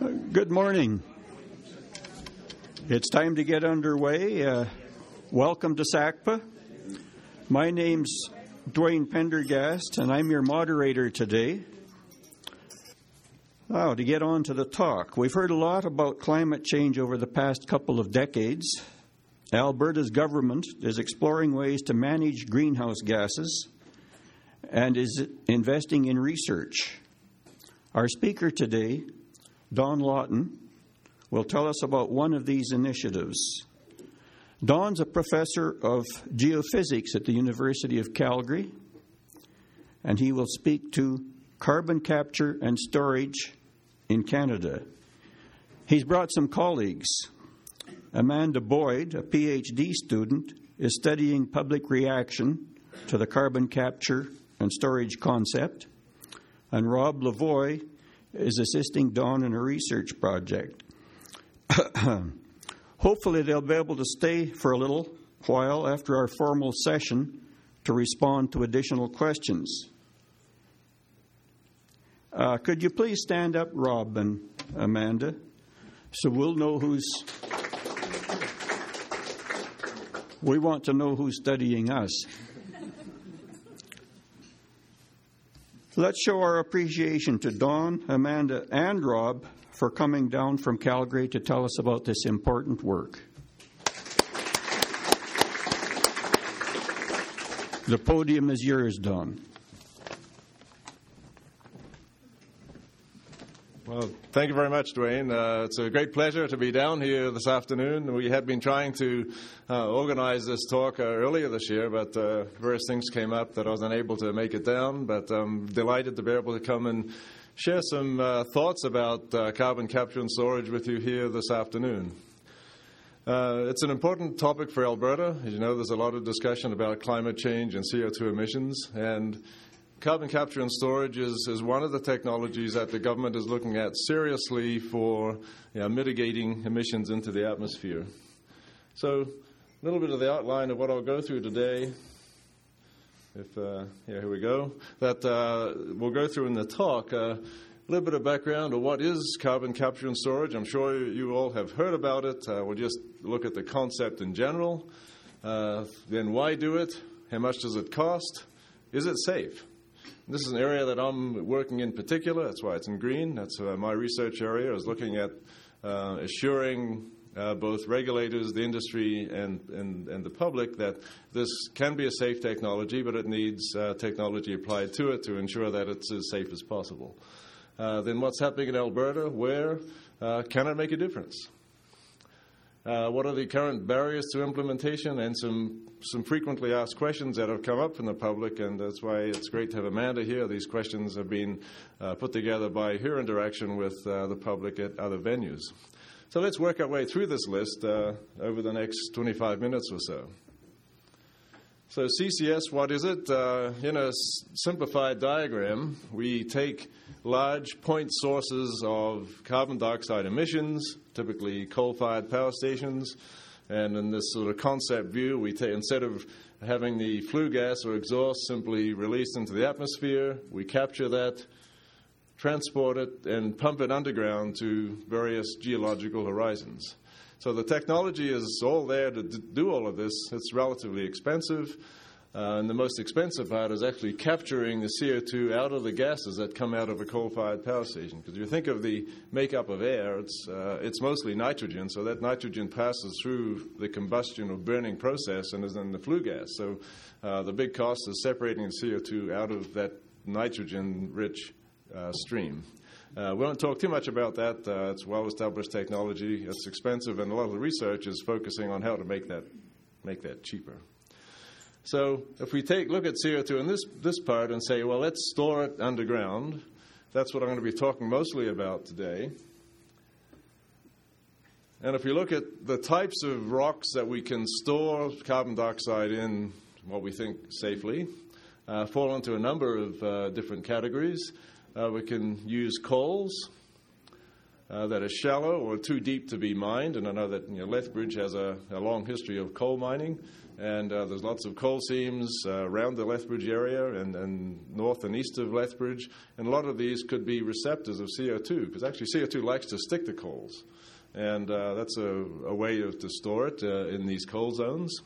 Good morning. It's time to get underway. Uh, welcome to SACPA. My name's Dwayne Pendergast, and I'm your moderator today. Oh, to get on to the talk, we've heard a lot about climate change over the past couple of decades. Alberta's government is exploring ways to manage greenhouse gases and is investing in research. Our speaker today, Don Lawton, will tell us about one of these initiatives. Don's a professor of geophysics at the University of Calgary, and he will speak to carbon capture and storage in Canada. He's brought some colleagues. Amanda Boyd, a PhD student, is studying public reaction to the carbon capture and storage concept. And Rob Lavoie is assisting Don in a research project. Hopefully, they'll be able to stay for a little while after our formal session to respond to additional questions. Uh, could you please stand up, Rob and Amanda, so we'll know who's. We want to know who's studying us. Let's show our appreciation to Don, Amanda, and Rob for coming down from Calgary to tell us about this important work. The podium is yours, Don. Well, thank you very much, Dwayne. Uh, it's a great pleasure to be down here this afternoon. We had been trying to uh, organize this talk uh, earlier this year, but uh, various things came up that I was unable to make it down. But I'm delighted to be able to come and share some uh, thoughts about uh, carbon capture and storage with you here this afternoon. it's an important topic for Alberta. As you know, there's a lot of discussion about climate change and CO2 emissions, and carbon capture and storage is, is one of the technologies that the government is looking at seriously for you know, mitigating emissions into the atmosphere. So, a little bit of the outline of what I'll go through today. If uh, yeah, here we go. That uh, we'll go through in the talk. Uh, a little bit of background of what is carbon capture and storage. I'm sure you all have heard about it. Uh, we'll just look at the concept in general. Uh, then, why do it? How much does it cost? Is it safe? This is an area that I'm working in particular. That's why it's in green. That's uh, my research area. is looking at uh, assuring uh, both regulators, the industry, and, and, and, the public that this can be a safe technology, but it needs uh, technology applied to it to ensure that it's as safe as possible. Uh, then what's happening in Alberta? Where uh, can it make a difference? Uh, what are the current barriers to implementation and some some frequently asked questions that have come up from the public, and that's why it's great to have Amanda here. These questions have been uh, put together by her interaction with uh, the public at other venues. So let's work our way through this list uh, over the next 25 minutes or so. So, CCS, what is it? Uh, in a simplified diagram, we take large point sources of carbon dioxide emissions, typically coal fired power stations, and in this sort of concept view, we take, instead of having the flue gas or exhaust simply released into the atmosphere, we capture that, transport it, and pump it underground to various geological horizons. So the technology is all there to do all of this. It's relatively expensive. Uh, and the most expensive part is actually capturing the CO2 out of the gases that come out of a coal fired power station. Because if you think of the makeup of air, it's, uh, it's mostly nitrogen, so that nitrogen passes through the combustion or burning process and is in the flue gas. So uh, the big cost is separating the CO2 out of that nitrogen rich uh, stream. Uh, we won't talk too much about that. Uh, it's well established technology. It's expensive, and a lot of the research is focusing on how to make that make that cheaper. So if we take look at CO2 in this this part and say, well, let's store it underground. That's what I'm going to be talking mostly about today. And if you look at the types of rocks that we can store carbon dioxide in, what we think safely, uh, fall into a number of uh, different categories. Uh, we can use coals. uh, that are shallow or too deep to be mined. And I know that you know, Lethbridge has a, a long history of coal mining, and uh, there's lots of coal seams uh, around the Lethbridge area and, and, north and east of Lethbridge. And a lot of these could be receptors of CO2, because actually CO2 likes to stick to coals. And uh, that's a, a, way of, to store it uh, in these coal zones.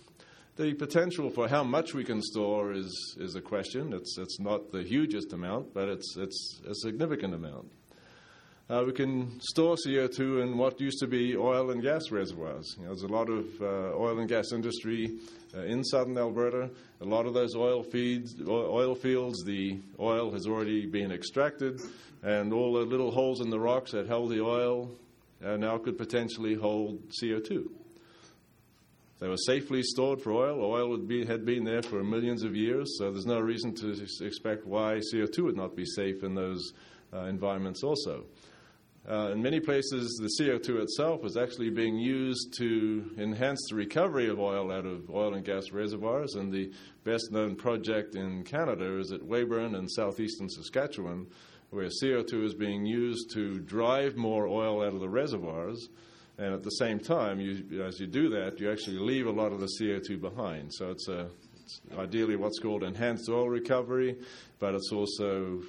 The potential for how much we can store is, is a question. It's, it's not the hugest amount, but it's, it's a significant amount. Uh, we can store CO2 in what used to be oil and gas reservoirs. You know, there's a lot of uh, oil and gas industry uh, in southern Alberta. A lot of those oil, feeds, oil fields, the oil has already been extracted, and all the little holes in the rocks that held the oil uh, now could potentially hold CO2. They were safely stored for oil. Oil be, had been there for millions of years, so there's no reason to expect why CO2 would not be safe in those uh, environments also. Uh, in many places, the CO2 itself is actually being used to enhance the recovery of oil out of oil and gas reservoirs. And the best known project in Canada is at Weyburn in southeastern Saskatchewan, where CO2 is being used to drive more oil out of the reservoirs. And at the same time, you, as you do that, you actually leave a lot of the CO2 behind. So it's, a, it's ideally what's called enhanced oil recovery, but it's also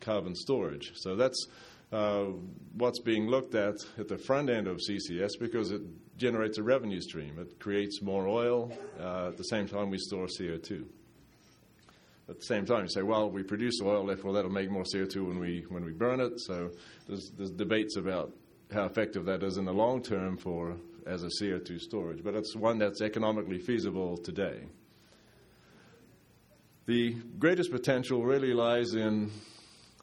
carbon storage. So that's uh, what's being looked at at the front end of CCS because it generates a revenue stream. It creates more oil. Uh, at the same time, we store CO2. At the same time, you say, well, we produce oil, therefore that'll make more CO2 when we when we burn it. So there's, there's debates about how effective that is in the long term for as a CO2 storage, but it's one that's economically feasible today. The greatest potential really lies in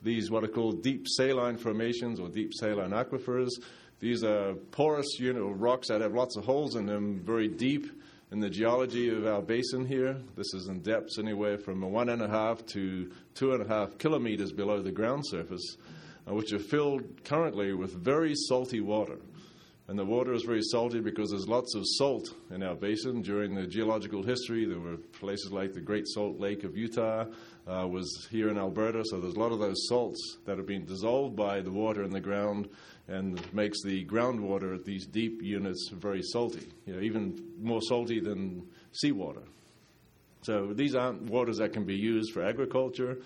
these what are called deep saline formations or deep saline aquifers. These are porous you know, rocks that have lots of holes in them, very deep in the geology of our basin here. This is in depths anywhere from one and a half to two and a half kilometers below the ground surface, which are filled currently with very salty water. And the water is very salty because there's lots of salt in our basin. During the geological history, there were places like the Great Salt Lake of Utah uh, was here in Alberta. So there's a lot of those salts that have been dissolved by the water in the ground and makes the groundwater at these deep units very salty, you know, even more salty than seawater. So these aren't waters that can be used for agriculture.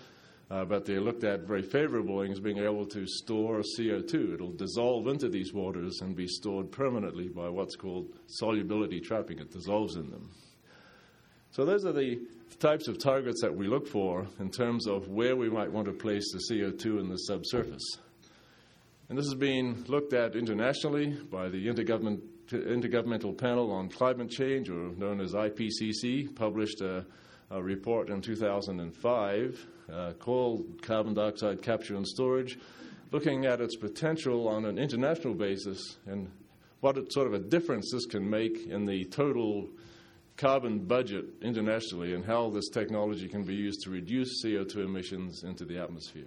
Uh, but they're looked at very favorably as being able to store CO2. It'll dissolve into these waters and be stored permanently by what's called solubility trapping. It dissolves in them. So those are the types of targets that we look for in terms of where we might want to place the CO2 in the subsurface. And this is being looked at internationally by the Intergovernment, Intergovernmental Panel on Climate Change, or known as IPCC, published a, a report in 2005 uh, called Carbon Dioxide Capture and Storage, looking at its potential on an international basis and what sort of a difference this can make in the total carbon budget internationally and how this technology can be used to reduce CO2 emissions into the atmosphere.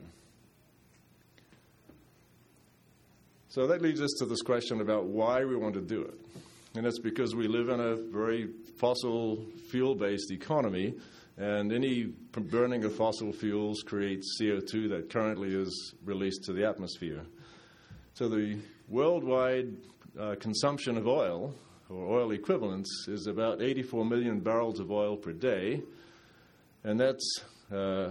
So that leads us to this question about why we want to do it. And it's because we live in a very fossil fuel based economy and any burning of fossil fuels creates CO2 that currently is released to the atmosphere. So the worldwide uh, consumption of oil, or oil equivalents, is about 84 million barrels of oil per day. And that's uh,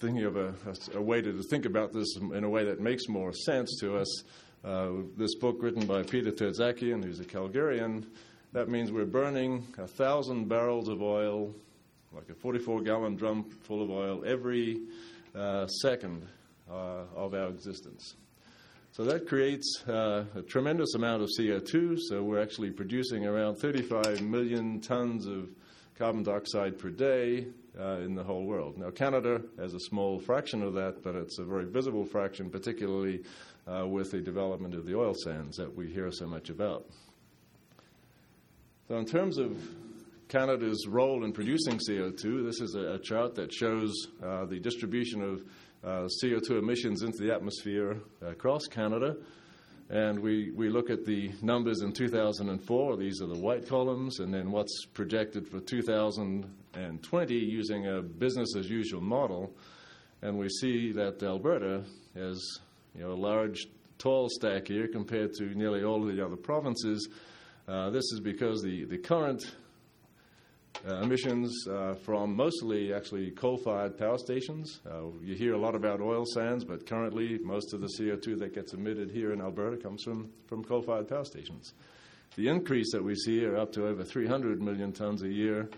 thinking of a, a, way to think about this in a way that makes more sense to us. Uh, this book written by Peter Tertzakian, who's a Calgarian, that means we're burning a thousand barrels of oil like a 44 gallon drum full of oil every uh, second uh, of our existence. So that creates uh, a tremendous amount of CO2. So we're actually producing around 35 million tons of carbon dioxide per day uh, in the whole world. Now, Canada has a small fraction of that, but it's a very visible fraction, particularly uh, with the development of the oil sands that we hear so much about. So, in terms of Canada's role in producing CO2. This is a, a chart that shows uh, the distribution of uh, CO2 emissions into the atmosphere across Canada. And we, we look at the numbers in 2004, these are the white columns, and then what's projected for 2020 using a business as usual model. And we see that Alberta has you know, a large tall stack here compared to nearly all of the other provinces. Uh, this is because the, the current uh, emissions uh, from mostly actually coal-fired power stations. Uh, you hear a lot about oil sands, but currently most of the CO2 that gets emitted here in Alberta comes from, from coal-fired power stations. The increase that we see are up to over 300 million tons a year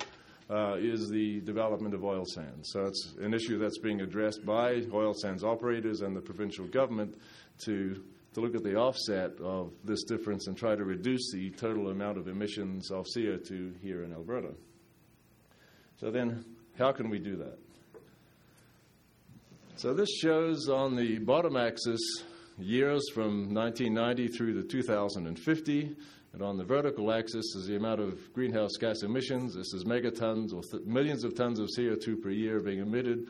uh, is the development of oil sands. So it's an issue that's being addressed by oil sands operators and the provincial government to to look at the offset of this difference and try to reduce the total amount of emissions of CO2 here in Alberta. So then, how can we do that? So this shows on the bottom axis years from 1990 through to 2050. And on the vertical axis is the amount of greenhouse gas emissions. This is megatons or th- millions of tons of CO2 per year being emitted.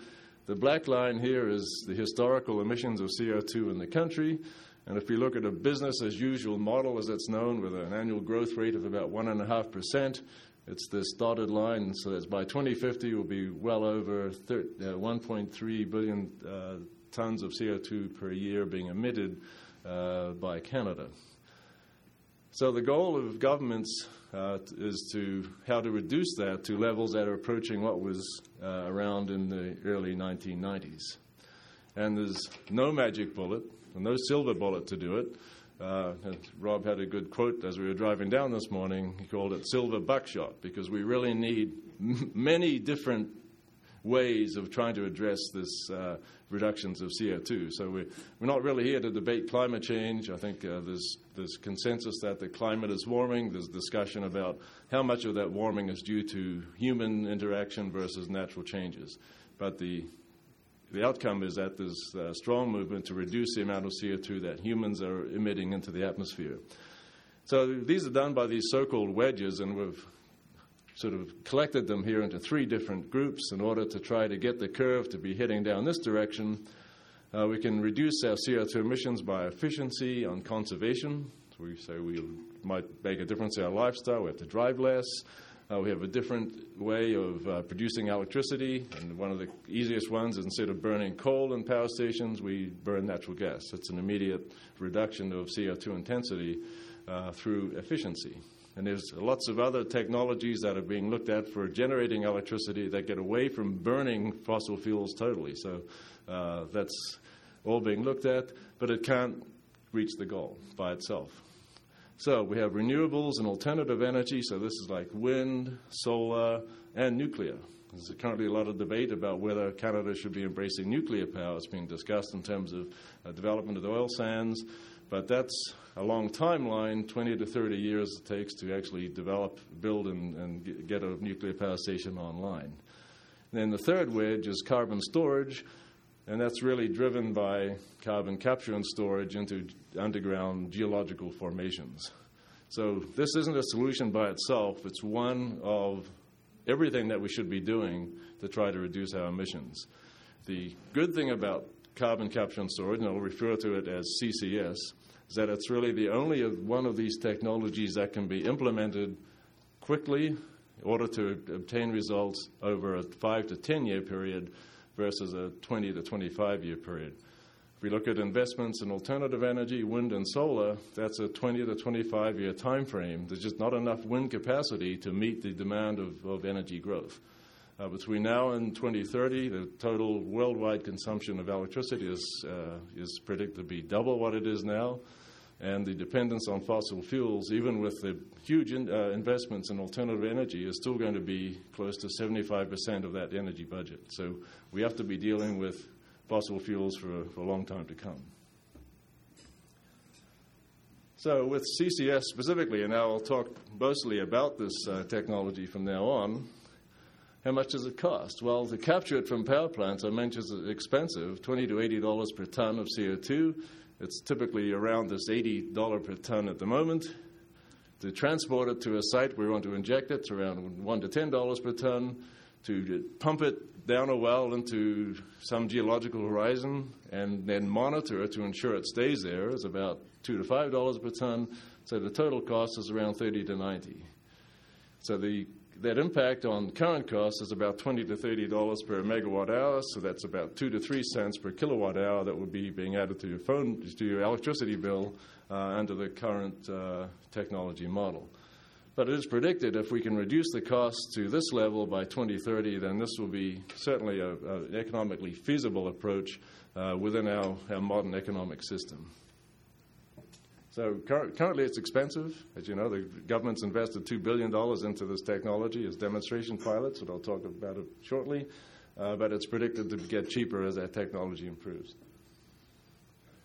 The black line here is the historical emissions of CO2 in the country. And if we look at a business as usual model, as it's known, with an annual growth rate of about 1.5%, it's this dotted line. So that by 2050, we'll be well over thir- uh, 1.3 billion uh, tons of CO2 per year being emitted uh, by Canada. So the goal of governments uh, is to how to reduce that to levels that are approaching what was uh, around in the early 1990s. And there's no magic bullet, no silver bullet to do it. Uh, Rob had a good quote as we were driving down this morning. He called it silver buckshot because we really need m- many different ways of trying to address this uh, reductions of CO2. So we're, we're not really here to debate climate change. I think uh, there's, there's consensus that the climate is warming. There's discussion about how much of that warming is due to human interaction versus natural changes. But the the outcome is that there's a strong movement to reduce the amount of CO2 that humans are emitting into the atmosphere. So these are done by these so called wedges, and we've sort of collected them here into three different groups in order to try to get the curve to be heading down this direction. Uh, we can reduce our CO2 emissions by efficiency on conservation. So we say we might make a difference in our lifestyle, we have to drive less. Uh, we have a different way of uh, producing electricity, and one of the easiest ones is instead of burning coal in power stations, we burn natural gas. It's an immediate reduction of CO2 intensity uh, through efficiency. And there's lots of other technologies that are being looked at for generating electricity that get away from burning fossil fuels totally. So uh, that's all being looked at, but it can't reach the goal by itself. So we have renewables and alternative energy. So this is like wind, solar, and nuclear. There's currently a lot of debate about whether Canada should be embracing nuclear power. It's being discussed in terms of uh, development of the oil sands, but that's a long timeline 20 to 30 years it takes to actually develop, build, and, and get a nuclear power station online. And then the third wedge is carbon storage and that's really driven by carbon capture and storage into underground geological formations. So this isn't a solution by itself, it's one of everything that we should be doing to try to reduce our emissions. The good thing about carbon capture and storage, and I'll refer to it as CCS, is that it's really the only one of these technologies that can be implemented quickly in order to obtain results over a five to ten year period versus a 20 to 25 year period. If we look at investments in alternative energy, wind and solar, that's a 20 to 25 year time frame. There's just not enough wind capacity to meet the demand of, of energy growth. Uh, between now and 2030, the total worldwide consumption of electricity is, uh, is predicted to be double what it is now and the dependence on fossil fuels, even with the huge in, uh, investments in alternative energy, is still going to be close to 75% of that energy budget. So we have to be dealing with fossil fuels for, for a long time to come. So, with CCS specifically, and now I'll talk mostly about this uh, technology from now on. How much does it cost? Well, to capture it from power plants, I mentioned it's expensive, 20 to $80 per ton of CO2 it's typically around this $80 per ton at the moment. To transport it to a site we want to inject it, it's around $1 to $10 per ton. To pump it down a well into some geological horizon and then monitor it to ensure it stays there is about two to five dollars per ton. So the total cost is around thirty to ninety. So the that impact on current costs is about 20 to 30 dollars per megawatt hour, so that's about two to three cents per kilowatt hour that would be being added to your phone to your electricity bill uh, under the current uh, technology model. But it is predicted if we can reduce the cost to this level by 2030, then this will be certainly an economically feasible approach uh, within our, our modern economic system. So cur- currently it's expensive. As you know, the government's invested $2 billion into this technology as demonstration pilots, and I'll talk about it shortly. Uh, but it's predicted to get cheaper as that technology improves.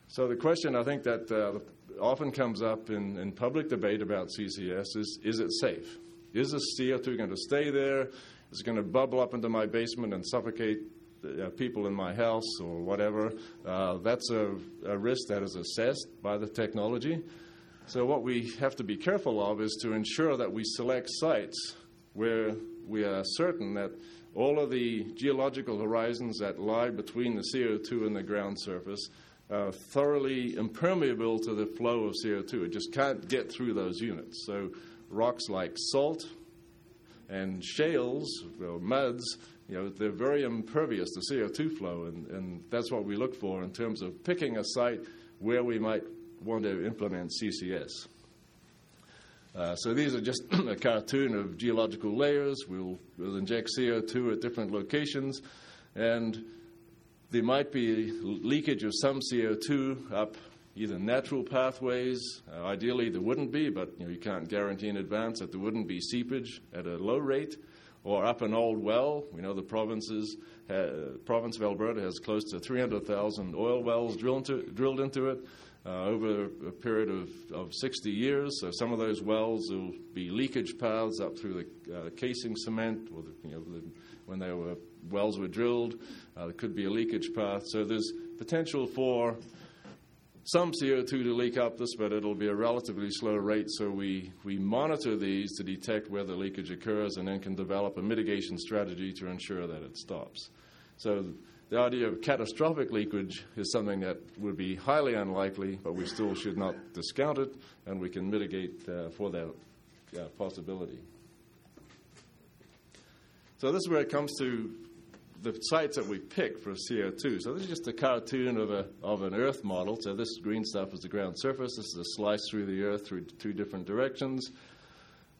So the question I think that uh, often comes up in, in public debate about CCS is, is it safe? Is the CO2 going to stay there? Is it going to bubble up into my basement and suffocate uh, people in my house or whatever. Uh, that's a, a, risk that is assessed by the technology. So, what we have to be careful of is to ensure that we select sites where we are certain that all of the geological horizons that lie between the CO2 and the ground surface are thoroughly impermeable to the flow of CO2. It just can't get through those units. So, rocks like salt and shales, or muds, you know, they're very impervious to CO2 flow, and, and that's what we look for in terms of picking a site where we might want to implement CCS. Uh, so these are just a cartoon of geological layers. We'll, we'll inject CO2 at different locations, and there might be leakage of some CO2 up either natural pathways. Uh, ideally, there wouldn't be, but you, know, you can't guarantee in advance that there wouldn't be seepage at a low rate or up an old well. We know the provinces, uh, province of Alberta has close to 300,000 oil wells drilled into, drilled into it uh, over a period of, of 60 years. So some of those wells will be leakage paths up through the uh, casing cement, or the, you know, the, when they were wells were drilled, uh, there could be a leakage path. So there's potential for some CO2 to leak up this, but it'll be a relatively slow rate. So we, we monitor these to detect where the leakage occurs and then can develop a mitigation strategy to ensure that it stops. So the idea of catastrophic leakage is something that would be highly unlikely, but we still should not discount it, and we can mitigate uh, for that uh, possibility. So this is where it comes to the sites that we pick for CO2. So this is just a cartoon of, a, of an Earth model. So this green stuff is the ground surface. This is a slice through the Earth through two different directions.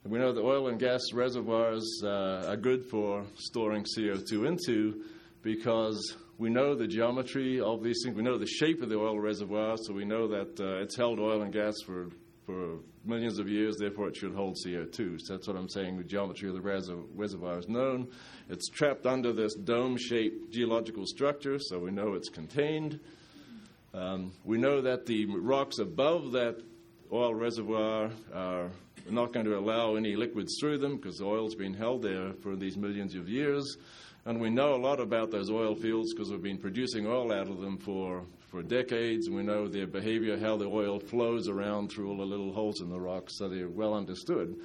And we know that oil and gas reservoirs uh, are good for storing CO2 into because we know the geometry of these things. We know the shape of the oil reservoir, so we know that uh, it's held oil and gas for, for millions of years, therefore it should hold CO2. So that's what I'm saying. The geometry of the reservoir is known. It's trapped under this dome shaped geological structure, so we know it's contained. Um, we know that the rocks above that oil reservoir are not going to allow any liquids through them because the oil's been held there for these millions of years. And we know a lot about those oil fields because we've been producing oil out of them for, for decades. We know their behavior, how the oil flows around through all the little holes in the rocks, so they're well understood.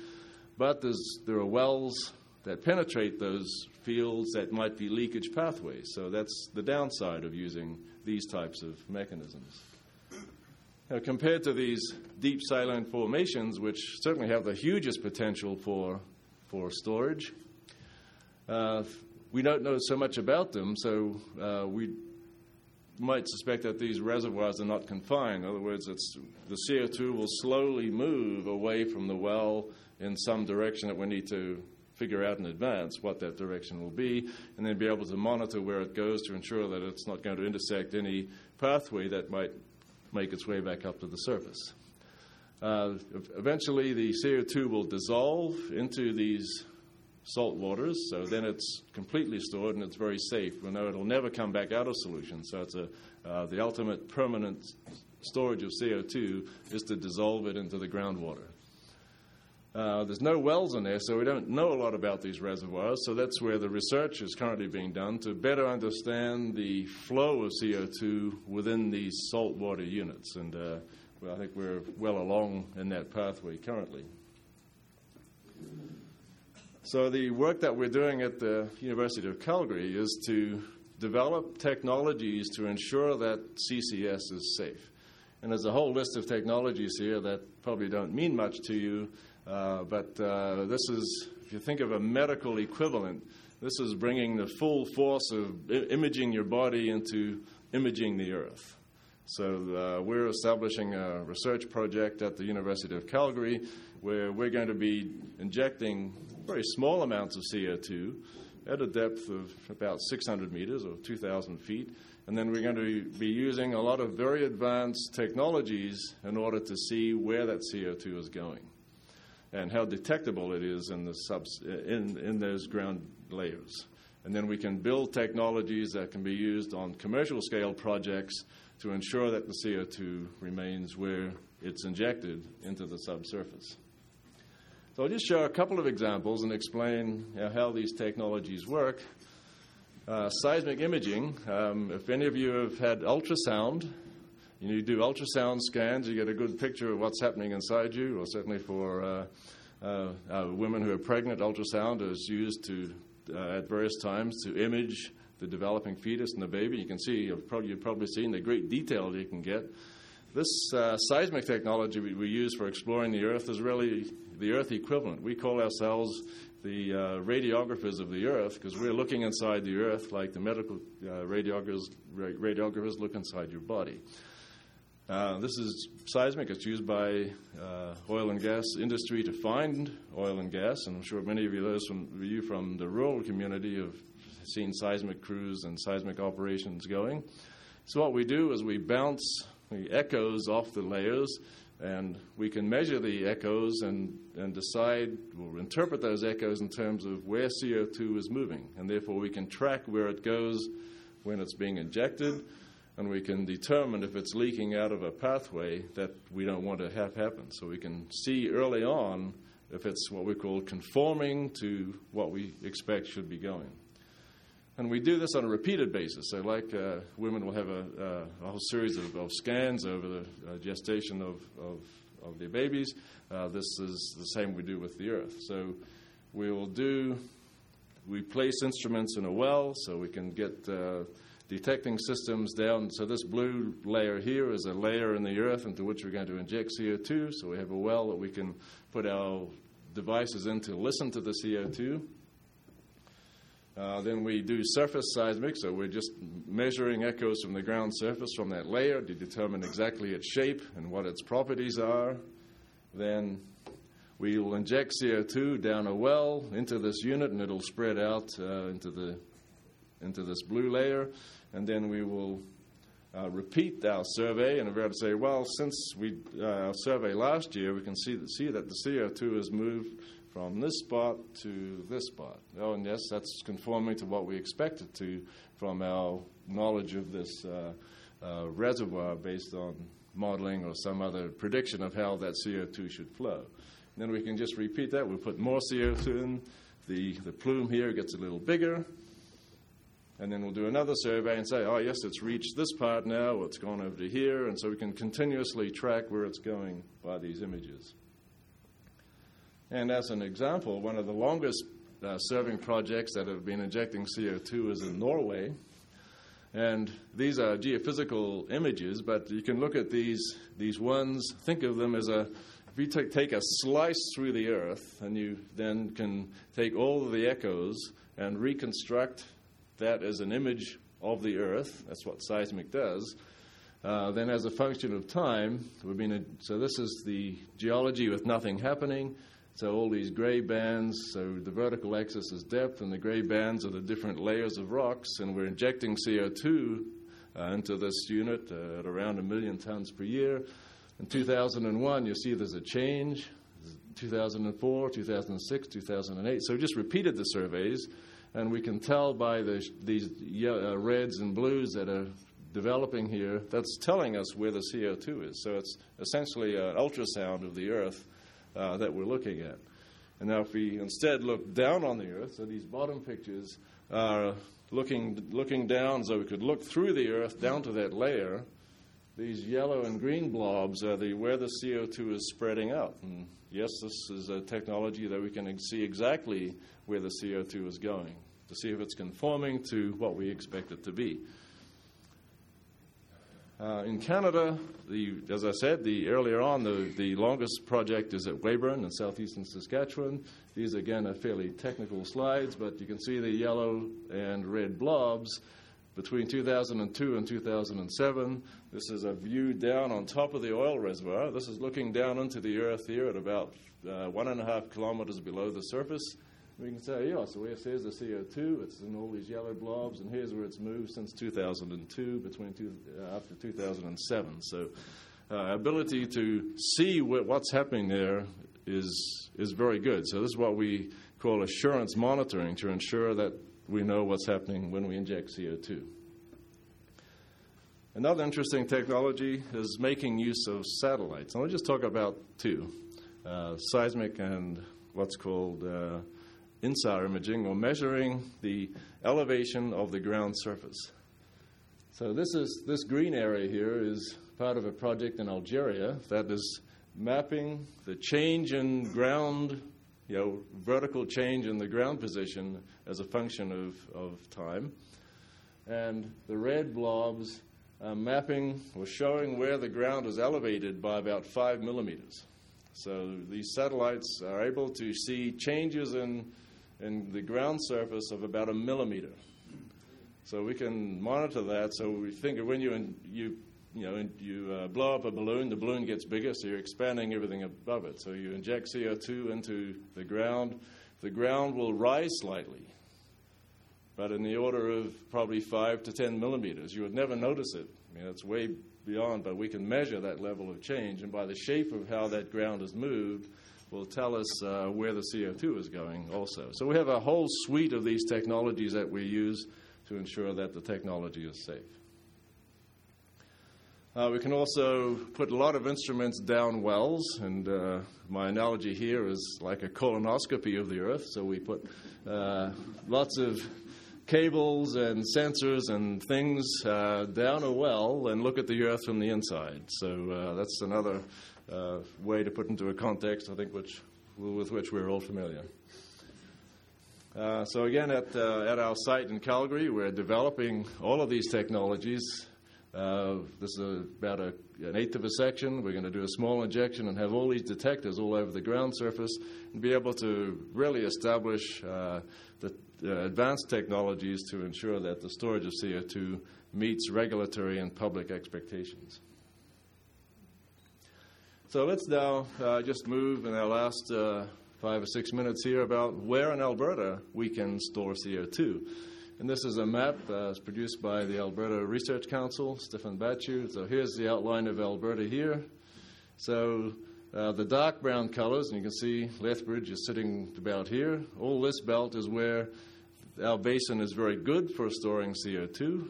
But there are wells that penetrate those fields that might be leakage pathways. So that's the downside of using these types of mechanisms. Now, compared to these deep saline formations, which certainly have the hugest potential for, for storage, uh, we don't know so much about them, so uh, we might suspect that these reservoirs are not confined. In other words, the CO2 will slowly move away from the well in some direction that we need to figure out in advance what that direction will be, and then be able to monitor where it goes to ensure that it's not going to intersect any pathway that might make its way back up to the surface. Uh, eventually, the CO2 will dissolve into these salt waters, so then it's completely stored and it's very safe. We know it'll never come back out of solution, so it's a, uh, the ultimate permanent storage of CO2 is to dissolve it into the groundwater. Uh, there's no wells in there, so we don't know a lot about these reservoirs. So that's where the research is currently being done to better understand the flow of CO2 within these saltwater units. And uh, well, I think we're well along in that pathway currently. So the work that we're doing at the University of Calgary is to develop technologies to ensure that CCS is safe. And there's a whole list of technologies here that probably don't mean much to you, uh, but uh, this is, if you think of a medical equivalent, this is bringing the full force of I- imaging your body into imaging the Earth. So uh, we're establishing a research project at the University of Calgary where we're going to be injecting very small amounts of CO2 at a depth of about 600 meters or 2,000 feet. And then we're going to be using a lot of very advanced technologies in order to see where that CO2 is going and how detectable it is in, the subs- in, in those ground layers. And then we can build technologies that can be used on commercial scale projects to ensure that the CO2 remains where it's injected into the subsurface. So I'll just show a couple of examples and explain how these technologies work. Uh, seismic imaging, um, if any of you have had ultrasound, you, know, you do ultrasound scans, you get a good picture of what's happening inside you, or certainly for uh, uh, uh women who are pregnant, ultrasound is used to, uh, at various times to image the developing fetus and the baby. You can see, you've probably, you've probably seen the great detail you can get. This uh, seismic technology we, we, use for exploring the Earth is really the Earth equivalent. We call ourselves the uh, radiographers of the Earth because we're looking inside the Earth like the medical uh, radiographers, radiographers look inside your body. Uh, this is seismic. It's used by uh, oil and gas industry to find oil and gas, and I'm sure many of you, those from you from the rural community, have seen seismic crews and seismic operations going. So what we do is we bounce the echoes off the layers and we can measure the echoes and, and decide or interpret those echoes in terms of where CO2 is moving. And therefore, we can track where it goes when it's being injected, and we can determine if it's leaking out of a pathway that we don't want to have happen. So we can see early on if it's what we call conforming to what we expect should be going. And we do this on a repeated basis. So, like uh, women will have a, uh, a whole series of, of, scans over the uh, gestation of, of, of, their babies. Uh, this is the same we do with the earth. So, we will do, we place instruments in a well so we can get uh, detecting systems down. So, this blue layer here is a layer in the earth into which we're going to inject CO2. So, we have a well that we can put our devices in to listen to the CO2. Uh, then we do surface seismic, so we're just measuring echoes from the ground surface from that layer to determine exactly its shape and what its properties are. Then we will inject CO2 down a well into this unit, and it'll spread out uh, into the into this blue layer, and then we will uh, repeat our survey, and we're able to say, well, since we uh, our survey last year, we can see that, see that the CO2 has moved from this spot to this spot. Oh, and yes, that's conforming to what we expected to from our knowledge of this uh, uh, reservoir based on modeling or some other prediction of how that CO2 should flow. And then we can just repeat that. We'll put more CO2 in. The, the plume here gets a little bigger. And then we'll do another survey and say, oh, yes, it's reached this part now, it's gone over to here. And so we can continuously track where it's going by these images. And as an example, one of the longest uh, serving projects that have been injecting CO2 is in Norway. And these are geophysical images, but you can look at these, these ones, think of them as a, if you take, take a slice through the earth, and you then can take all of the echoes and reconstruct that as an image of the earth, that's what seismic does. Uh, then, as a function of time, we've been a, so this is the geology with nothing happening. So all these gray bands, so the vertical axis is depth, and the gray bands are the different layers of rocks, and we're injecting CO2 uh, into this unit uh, at around a million tons per year. In 2001, you see there's a change. 2004, 2006, 2008. So we just repeated the surveys, and we can tell by the, these uh, reds and blues that are developing here, that's telling us where the CO2 is. So it's essentially an ultrasound of the Earth uh, that we're looking at. And now, if we instead look down on the Earth, so these bottom pictures are looking, looking down, so we could look through the Earth down to that layer. These yellow and green blobs are the, where the CO2 is spreading out. And yes, this is a technology that we can see exactly where the CO2 is going to see if it's conforming to what we expect it to be. Uh, in Canada, the, as I said the, earlier on, the, the longest project is at Weyburn in southeastern Saskatchewan. These, again, are fairly technical slides, but you can see the yellow and red blobs between 2002 and 2007. This is a view down on top of the oil reservoir. This is looking down into the earth here at about uh, one and a half kilometers below the surface. We can say, yeah, so here's the CO2. It's in all these yellow blobs, and here's where it's moved since 2002, between two, uh, after 2007. So, uh, ability to see what, what's happening there is is very good. So this is what we call assurance monitoring to ensure that we know what's happening when we inject CO2. Another interesting technology is making use of satellites. And I'll just talk about two uh, seismic and what's called uh, INSAR imaging, or measuring the elevation of the ground surface. So, this, is, this green area here is part of a project in Algeria that is mapping the change in ground, you know, vertical change in the ground position as a function of, of time. And the red blobs are mapping or showing where the ground is elevated by about five millimeters. So these satellites are able to see changes in, in the ground surface of about a millimeter. So we can monitor that. So we think of when you, you you know, you uh, blow up a balloon, the balloon gets bigger, so you're expanding everything above it. So you inject CO2 into the ground, the ground will rise slightly, but in the order of probably five to ten millimeters. You would never notice it. I mean, it's way beyond, but we can measure that level of change, and by the shape of how that ground is moved, will tell us uh, where the CO2 is going also. So we have a whole suite of these technologies that we use to ensure that the technology is safe. Uh, we can also put a lot of instruments down wells, and uh, my analogy here is like a colonoscopy of the Earth. So we put uh, lots of cables and sensors and things uh, down a well and look at the Earth from the inside. So uh, that's another uh, way to put into a context, I think, which, with which we're all familiar. so again, at, at our site in Calgary, we're developing all of these technologies uh, this is about a, an eighth of a section. We're going to do a small injection and have all these detectors all over the ground surface and be able to really establish uh, the uh, advanced technologies to ensure that the storage of CO2 meets regulatory and public expectations. So let's now uh, just move in our last uh, five or six minutes here about where in Alberta we can store CO2. And this is a map uh, produced by the Alberta Research Council, Stefan Bachu. So here's the outline of Alberta here. So uh, the dark brown colors, and you can see Lethbridge is sitting about here. All this belt is where our basin is very good for storing CO2.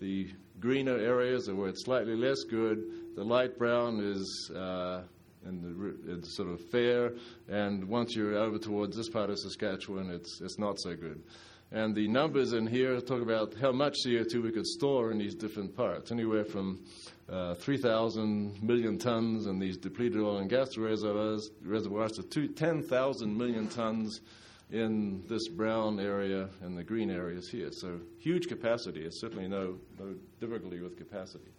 The greener areas are where it's slightly less good. The light brown is uh, the, it's sort of fair, and once you're over towards this part of Saskatchewan, it's, it's not so good. And the numbers in here talk about how much CO2 we could store in these different parts, anywhere from uh, 3,000 million tons in these depleted oil and gas reservoirs, reservoirs to 10,000 million tons in this brown area and the green areas here. So huge capacity. It's certainly no, no difficulty with capacity.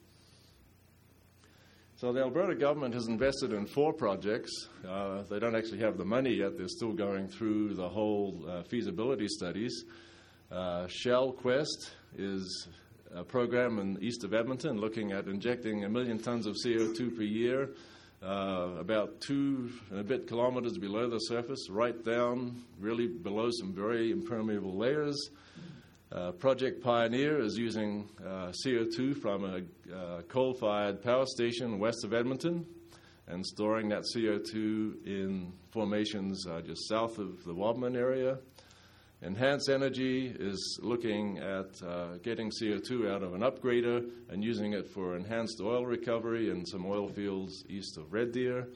So the Alberta government has invested in four projects. Uh, they don't actually have the money yet. They're still going through the whole uh, feasibility studies. Uh, Shell Quest is a program in east of Edmonton looking at injecting a million tons of CO2 per year, uh, about two and a bit kilometers below the surface, right down, really below some very impermeable layers. Uh, Project Pioneer is using uh, CO2 from a uh, coal fired power station west of Edmonton and storing that CO2 in formations uh, just south of the Wabamun area. Enhance Energy is looking at uh, getting CO2 out of an upgrader and using it for enhanced oil recovery in some oil fields east of Red Deer.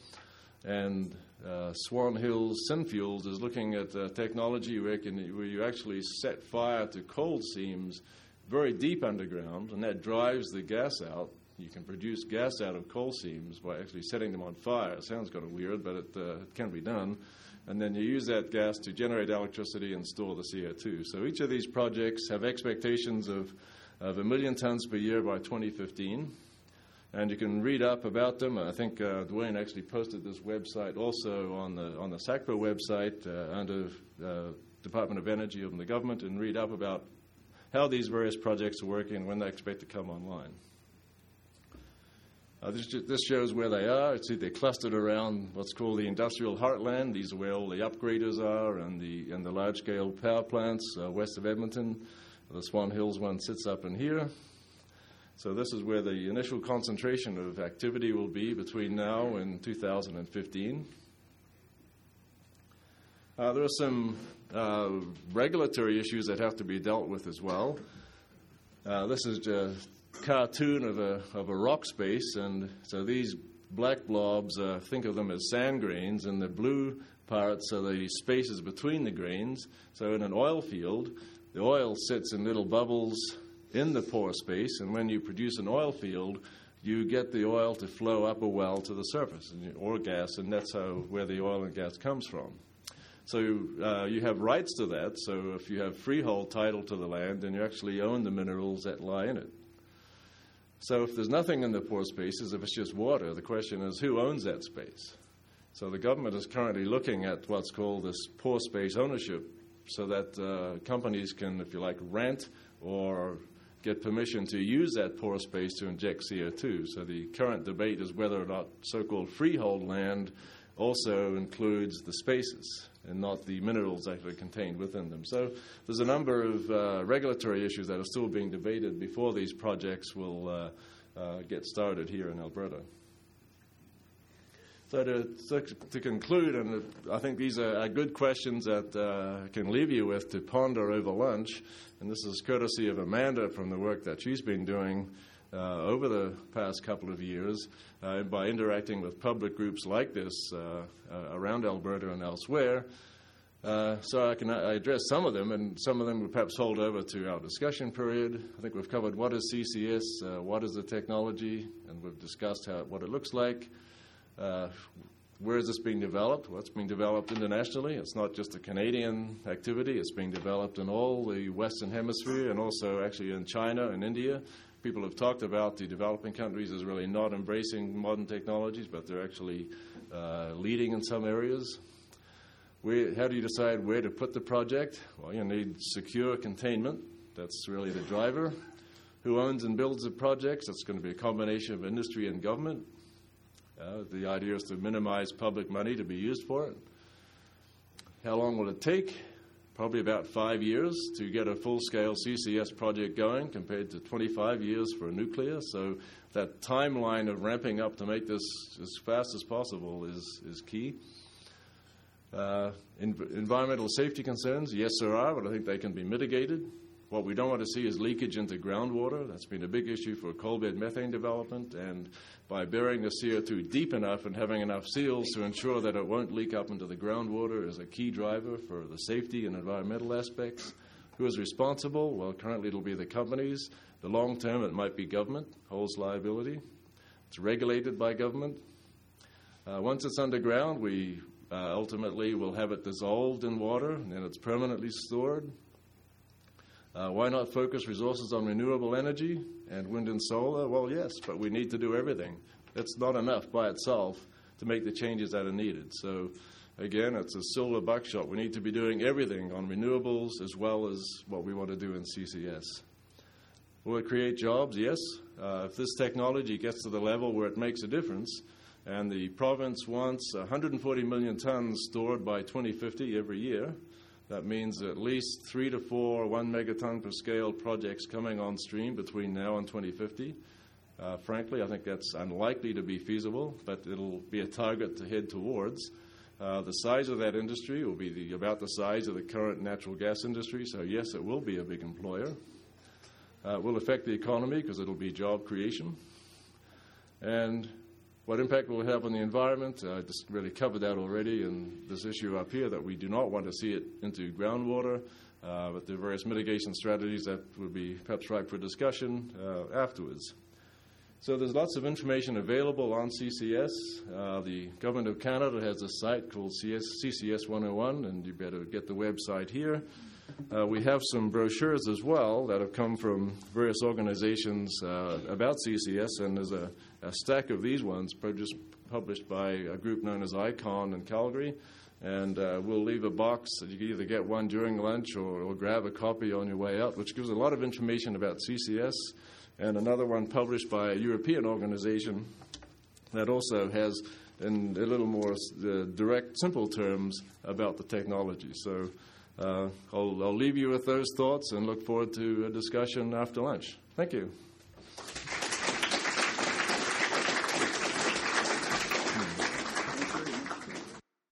And uh, Swan Hills Synfuels is looking at uh, technology where, can, where, you actually set fire to coal seams very deep underground, and that drives the gas out. You can produce gas out of coal seams by actually setting them on fire. It sounds kind of weird, but it, uh, it can be done. And then you use that gas to generate electricity and store the CO2. So each of these projects have expectations of, of a million tons per year by 2015. And you can read up about them. I think uh, Dwayne actually posted this website also on the on the SACPA website uh, under uh, Department of Energy of the government, and read up about how these various projects are working and when they expect to come online. Uh, this, this, shows where they are. See, they're clustered around what's called the industrial heartland. These are where all the upgraders are and the, and the large scale power plants uh, west of Edmonton. The Swan Hills one sits up in here. So, this is where the initial concentration of activity will be between now and 2015. Uh, there are some uh, regulatory issues that have to be dealt with as well. Uh, this is a cartoon of a, of a rock space, and so these black blobs, uh, think of them as sand grains, and the blue parts are the spaces between the grains. So in an oil field, the oil sits in little bubbles in the pore space, and when you produce an oil field, you get the oil to flow up a well to the surface, and or gas, and that's how where the oil and gas comes from. So uh, you have rights to that. So if you have freehold title to the land, then you actually own the minerals that lie in it. So if there's nothing in the pore spaces, if it's just water, the question is who owns that space? So the government is currently looking at what's called this pore space ownership so that uh, companies can, if you like, rent or get permission to use that pore space to inject CO2. So the current debate is whether or not so called freehold land also includes the spaces and not the minerals actually contained within them. So there's a number of uh, regulatory issues that are still being debated before these projects will uh, uh, get started here in Alberta. So to, to, conclude, and I think these are, good questions that uh, can leave you with to ponder over lunch, and this is courtesy of Amanda from the work that she's been doing uh, over the past couple of years uh, by interacting with public groups like this uh, around Alberta and elsewhere. Uh, so I can address some of them, and some of them we perhaps hold over to our discussion period. I think we've covered what is CCS, uh, what is the technology, and we've discussed how, what it looks like. Where is this being developed? Well, it's being developed internationally. It's not just a Canadian activity. It's being developed in all the Western Hemisphere and also actually in China and India people have talked about the developing countries as really not embracing modern technologies, but they're actually uh, leading in some areas. Where, how do you decide where to put the project? Well, you need secure containment. That's really the driver. Who owns and builds the projects? That's going to be a combination of industry and government. Uh, the idea is to minimize public money to be used for it. How long will it take? probably about five years to get a full scale CCS project going compared to 25 years for a nuclear. So that timeline of ramping up to make this as fast as possible is, is key. Uh, in, environmental safety concerns, yes, there are, but I think they can be mitigated. What we don't want to see is leakage into groundwater. That's been a big issue for coal bed methane development. And by burying the CO2 deep enough and having enough seals to ensure that it won't leak up into the groundwater is a key driver for the safety and environmental aspects. Who is responsible? Well, currently it'll be the companies. The long term, it might be government, holds liability. It's regulated by government. Uh, once it's underground, we uh, ultimately will have it dissolved in water and then it's permanently stored. Uh, why not focus resources on renewable energy and wind and solar? Well, yes, but we need to do everything. It's not enough by itself to make the changes that are needed. So, again, it's a silver buckshot. We need to be doing everything on renewables as well as what we want to do in CCS. Will it create jobs? Yes. Uh, if this technology gets to the level where it makes a difference, and the province wants 140 million tons stored by 2050 every year, that means at least three to four one megaton per scale projects coming on stream between now and 2050. Uh, frankly, I think that's unlikely to be feasible, but it'll be a target to head towards. Uh, the size of that industry will be the, about the size of the current natural gas industry, so yes, it will be a big employer. Uh, it will affect the economy because it'll be job creation. And what impact will it have on the environment? I just really covered that already in this issue up here that we do not want to see it into groundwater, uh, but there are various mitigation strategies that would be perhaps ripe for discussion uh, afterwards. So there's lots of information available on CCS. Uh, the Government of Canada has a site called CS, CCS 101, and you better get the website here. Uh, we have some brochures as well that have come from various organizations uh, about CCS, and there's a a stack of these ones published by a group known as ICON in Calgary. And uh, we'll leave a box that you can either get one during lunch or, or grab a copy on your way out, which gives a lot of information about CCS. And another one published by a European organization that also has in a little more uh, direct, simple terms about the technology. So uh, I'll, I'll leave you with those thoughts and look forward to a discussion after lunch. Thank you.